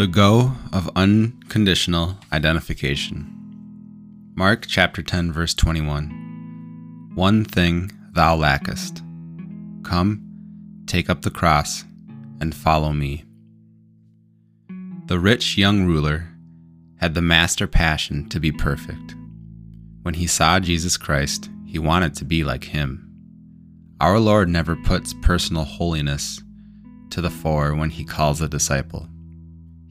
The Go of Unconditional Identification. Mark chapter 10, verse 21. One thing thou lackest. Come, take up the cross, and follow me. The rich young ruler had the master passion to be perfect. When he saw Jesus Christ, he wanted to be like him. Our Lord never puts personal holiness to the fore when he calls a disciple.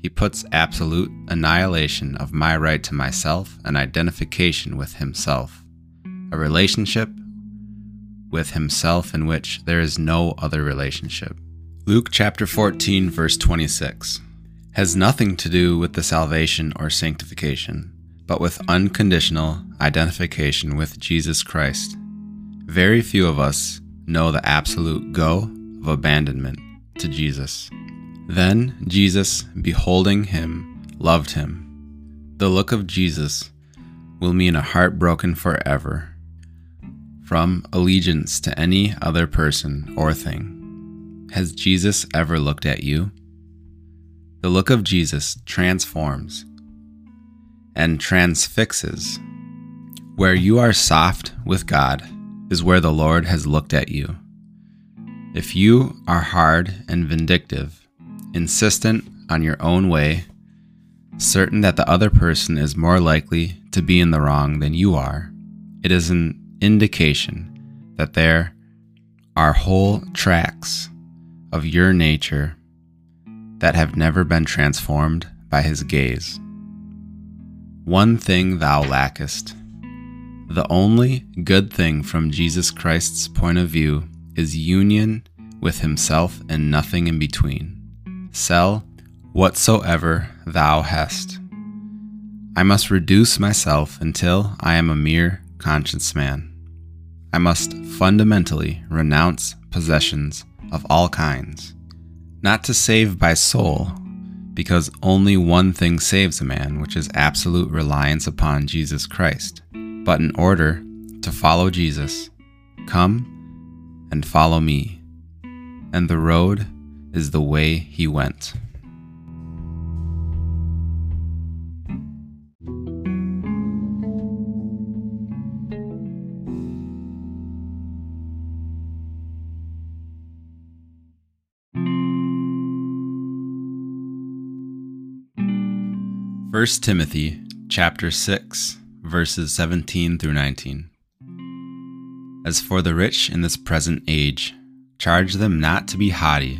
He puts absolute annihilation of my right to myself and identification with himself, a relationship with himself in which there is no other relationship. Luke chapter 14, verse 26 has nothing to do with the salvation or sanctification, but with unconditional identification with Jesus Christ. Very few of us know the absolute go of abandonment to Jesus. Then Jesus, beholding him, loved him. The look of Jesus will mean a heart broken forever from allegiance to any other person or thing. Has Jesus ever looked at you? The look of Jesus transforms and transfixes. Where you are soft with God is where the Lord has looked at you. If you are hard and vindictive, insistent on your own way, certain that the other person is more likely to be in the wrong than you are, it is an indication that there are whole tracks of your nature that have never been transformed by his gaze. One thing thou lackest. The only good thing from Jesus Christ's point of view is union with himself and nothing in between. Sell whatsoever thou hast. I must reduce myself until I am a mere conscience man. I must fundamentally renounce possessions of all kinds, not to save by soul, because only one thing saves a man, which is absolute reliance upon Jesus Christ, but in order to follow Jesus, come and follow me. And the road is the way he went. First Timothy chapter 6 verses 17 through 19 As for the rich in this present age charge them not to be haughty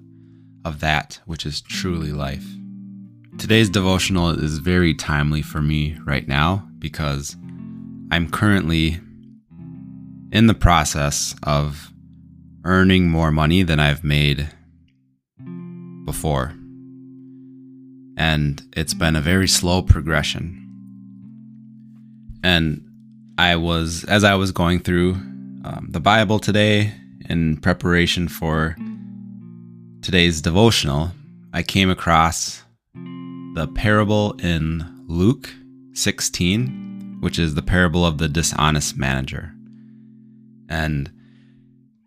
of that which is truly life. Today's devotional is very timely for me right now because I'm currently in the process of earning more money than I've made before. And it's been a very slow progression. And I was, as I was going through um, the Bible today in preparation for today's devotional, I came across the parable in Luke 16, which is the parable of the dishonest manager. And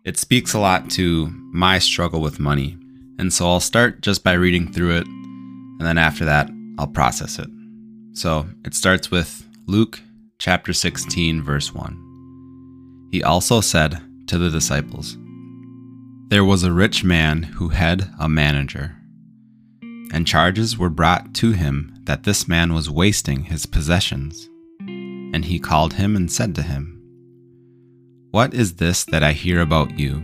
it speaks a lot to my struggle with money. And so I'll start just by reading through it, and then after that, I'll process it. So it starts with Luke chapter 16, verse 1. He also said to the disciples, there was a rich man who had a manager, and charges were brought to him that this man was wasting his possessions. And he called him and said to him, What is this that I hear about you?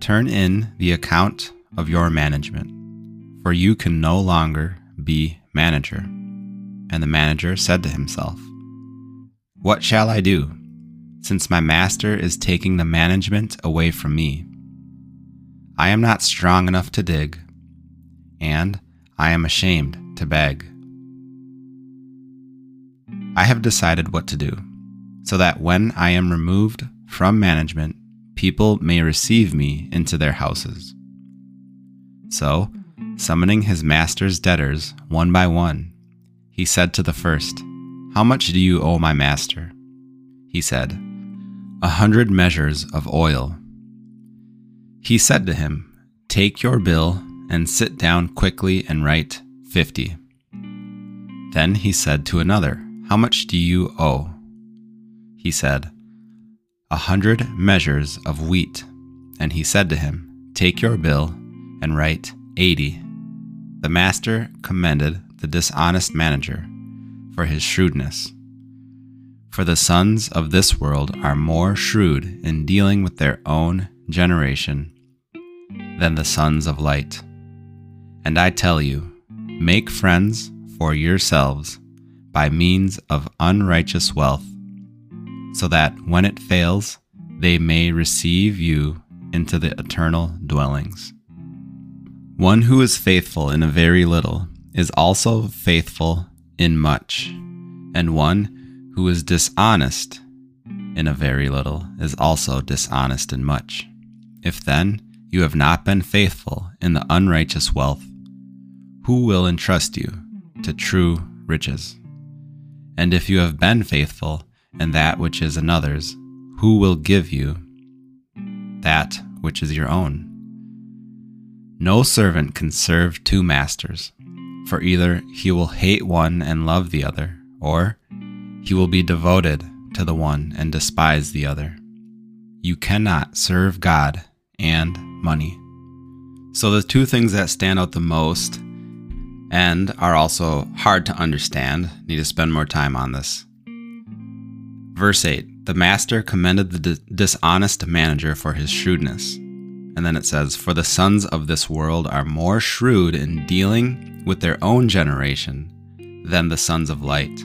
Turn in the account of your management, for you can no longer be manager. And the manager said to himself, What shall I do, since my master is taking the management away from me? I am not strong enough to dig, and I am ashamed to beg. I have decided what to do, so that when I am removed from management, people may receive me into their houses. So, summoning his master's debtors one by one, he said to the first, How much do you owe my master? He said, A hundred measures of oil. He said to him, Take your bill and sit down quickly and write fifty. Then he said to another, How much do you owe? He said, A hundred measures of wheat. And he said to him, Take your bill and write eighty. The master commended the dishonest manager for his shrewdness. For the sons of this world are more shrewd in dealing with their own generation than the sons of light. And I tell you, make friends for yourselves by means of unrighteous wealth, so that when it fails, they may receive you into the eternal dwellings. One who is faithful in a very little is also faithful in much, and one who is dishonest in a very little is also dishonest in much. If then you have not been faithful in the unrighteous wealth, who will entrust you to true riches? And if you have been faithful in that which is another's, who will give you that which is your own? No servant can serve two masters, for either he will hate one and love the other, or he will be devoted to the one and despise the other. You cannot serve God and money. So, the two things that stand out the most and are also hard to understand, need to spend more time on this. Verse 8 The master commended the dishonest manager for his shrewdness. And then it says, For the sons of this world are more shrewd in dealing with their own generation than the sons of light.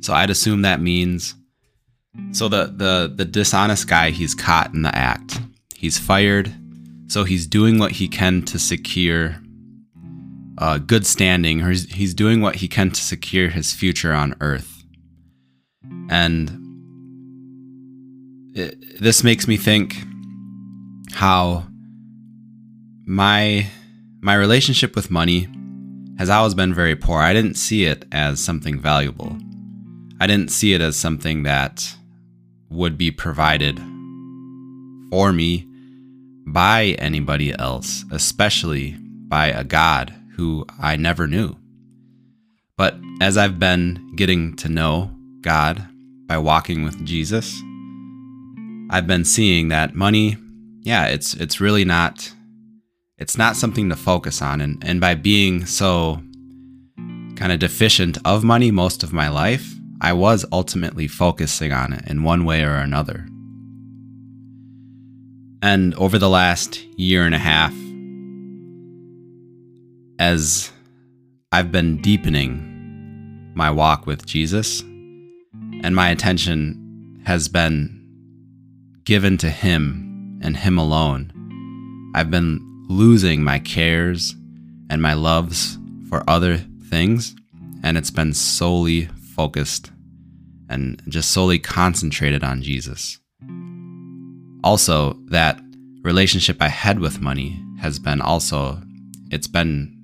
So I'd assume that means so the the the dishonest guy he's caught in the act. He's fired, so he's doing what he can to secure uh, good standing, he's, he's doing what he can to secure his future on Earth. And it, this makes me think how my my relationship with money has always been very poor. I didn't see it as something valuable. I didn't see it as something that would be provided for me by anybody else, especially by a God who I never knew. But as I've been getting to know God by walking with Jesus, I've been seeing that money yeah, it's it's really not it's not something to focus on and and by being so kind of deficient of money most of my life, I was ultimately focusing on it in one way or another. And over the last year and a half as I've been deepening my walk with Jesus and my attention has been given to him and Him alone. I've been losing my cares and my loves for other things, and it's been solely focused and just solely concentrated on Jesus. Also, that relationship I had with money has been also, it's been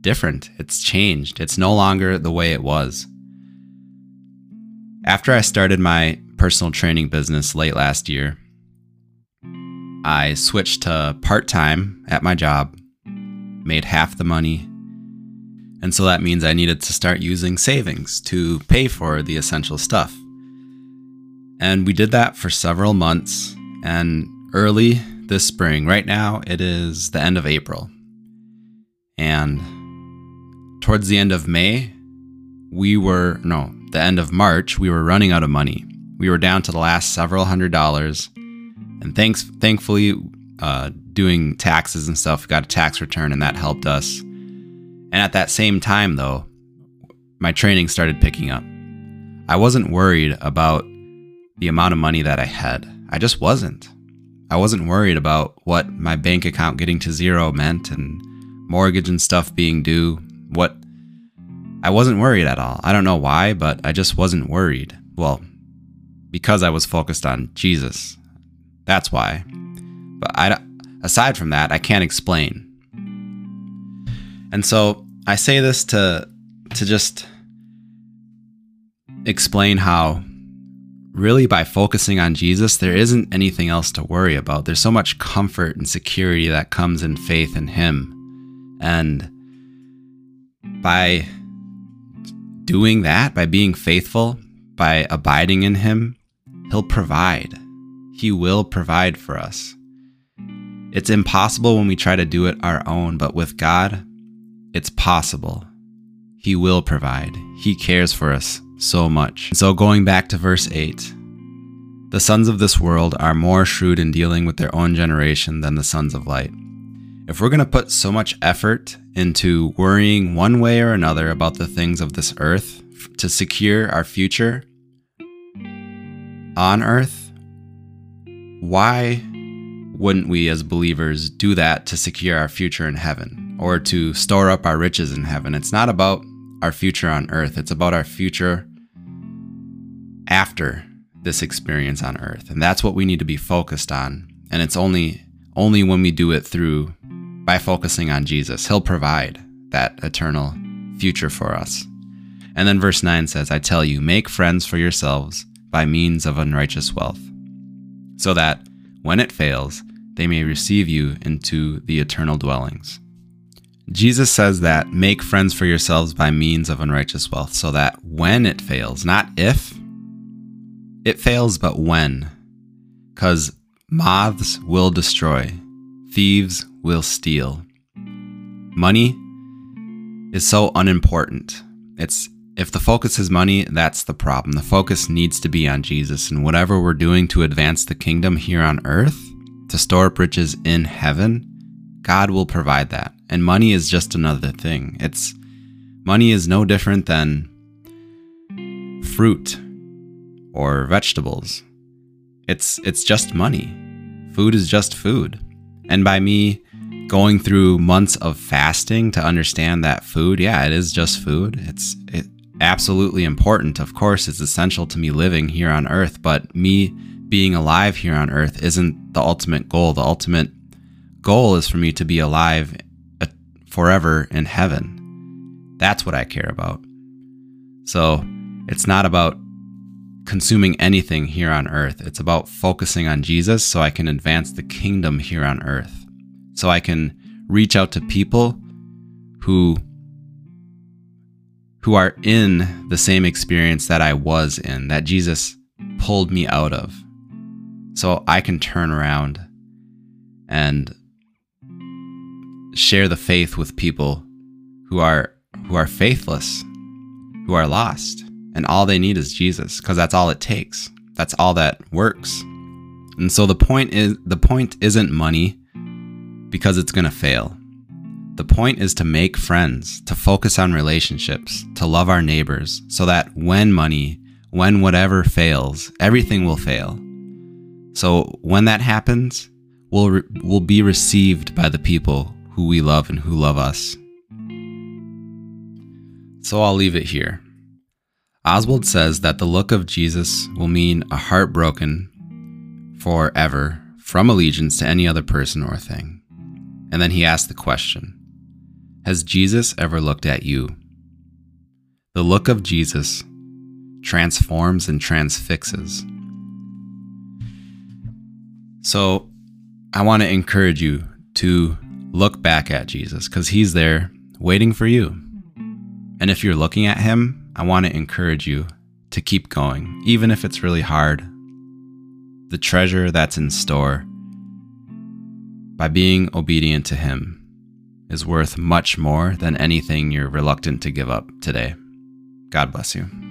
different. It's changed. It's no longer the way it was. After I started my personal training business late last year, I switched to part time at my job, made half the money. And so that means I needed to start using savings to pay for the essential stuff. And we did that for several months. And early this spring, right now, it is the end of April. And towards the end of May, we were, no, the end of March, we were running out of money. We were down to the last several hundred dollars and thanks, thankfully, uh, doing taxes and stuff, got a tax return, and that helped us. And at that same time, though, my training started picking up. I wasn't worried about the amount of money that I had. I just wasn't. I wasn't worried about what my bank account getting to zero meant and mortgage and stuff being due, what I wasn't worried at all. I don't know why, but I just wasn't worried. Well, because I was focused on Jesus. That's why. But I, aside from that, I can't explain. And so I say this to to just explain how really by focusing on Jesus, there isn't anything else to worry about. There's so much comfort and security that comes in faith in Him. And by doing that, by being faithful, by abiding in Him, He'll provide. He will provide for us. It's impossible when we try to do it our own, but with God, it's possible. He will provide. He cares for us so much. So, going back to verse 8, the sons of this world are more shrewd in dealing with their own generation than the sons of light. If we're going to put so much effort into worrying one way or another about the things of this earth to secure our future on earth, why wouldn't we as believers do that to secure our future in heaven or to store up our riches in heaven? It's not about our future on earth, it's about our future after this experience on earth. And that's what we need to be focused on. And it's only only when we do it through by focusing on Jesus. He'll provide that eternal future for us. And then verse 9 says, I tell you, make friends for yourselves by means of unrighteous wealth, so that when it fails, they may receive you into the eternal dwellings. Jesus says that make friends for yourselves by means of unrighteous wealth, so that when it fails, not if, it fails, but when. Because moths will destroy, thieves will steal. Money is so unimportant. It's if the focus is money, that's the problem. The focus needs to be on Jesus and whatever we're doing to advance the kingdom here on earth, to store up riches in heaven, God will provide that. And money is just another thing. It's money is no different than fruit or vegetables. It's it's just money. Food is just food. And by me going through months of fasting to understand that food, yeah, it is just food. It's it, absolutely important. Of course, it's essential to me living here on earth, but me being alive here on earth isn't the ultimate goal. The ultimate goal is for me to be alive uh, forever in heaven. That's what I care about. So, it's not about consuming anything here on earth. It's about focusing on Jesus so I can advance the kingdom here on earth. So I can reach out to people who who are in the same experience that I was in, that Jesus pulled me out of. So I can turn around and share the faith with people who are who are faithless, who are lost and all they need is Jesus because that's all it takes. That's all that works. And so the point is the point isn't money because it's going to fail. The point is to make friends, to focus on relationships, to love our neighbors so that when money, when whatever fails, everything will fail. So when that happens, we'll re- we'll be received by the people who we love and who love us. So I'll leave it here. Oswald says that the look of Jesus will mean a heart broken forever from allegiance to any other person or thing. And then he asks the question Has Jesus ever looked at you? The look of Jesus transforms and transfixes. So I want to encourage you to look back at Jesus because he's there waiting for you. And if you're looking at him, I want to encourage you to keep going, even if it's really hard. The treasure that's in store by being obedient to Him is worth much more than anything you're reluctant to give up today. God bless you.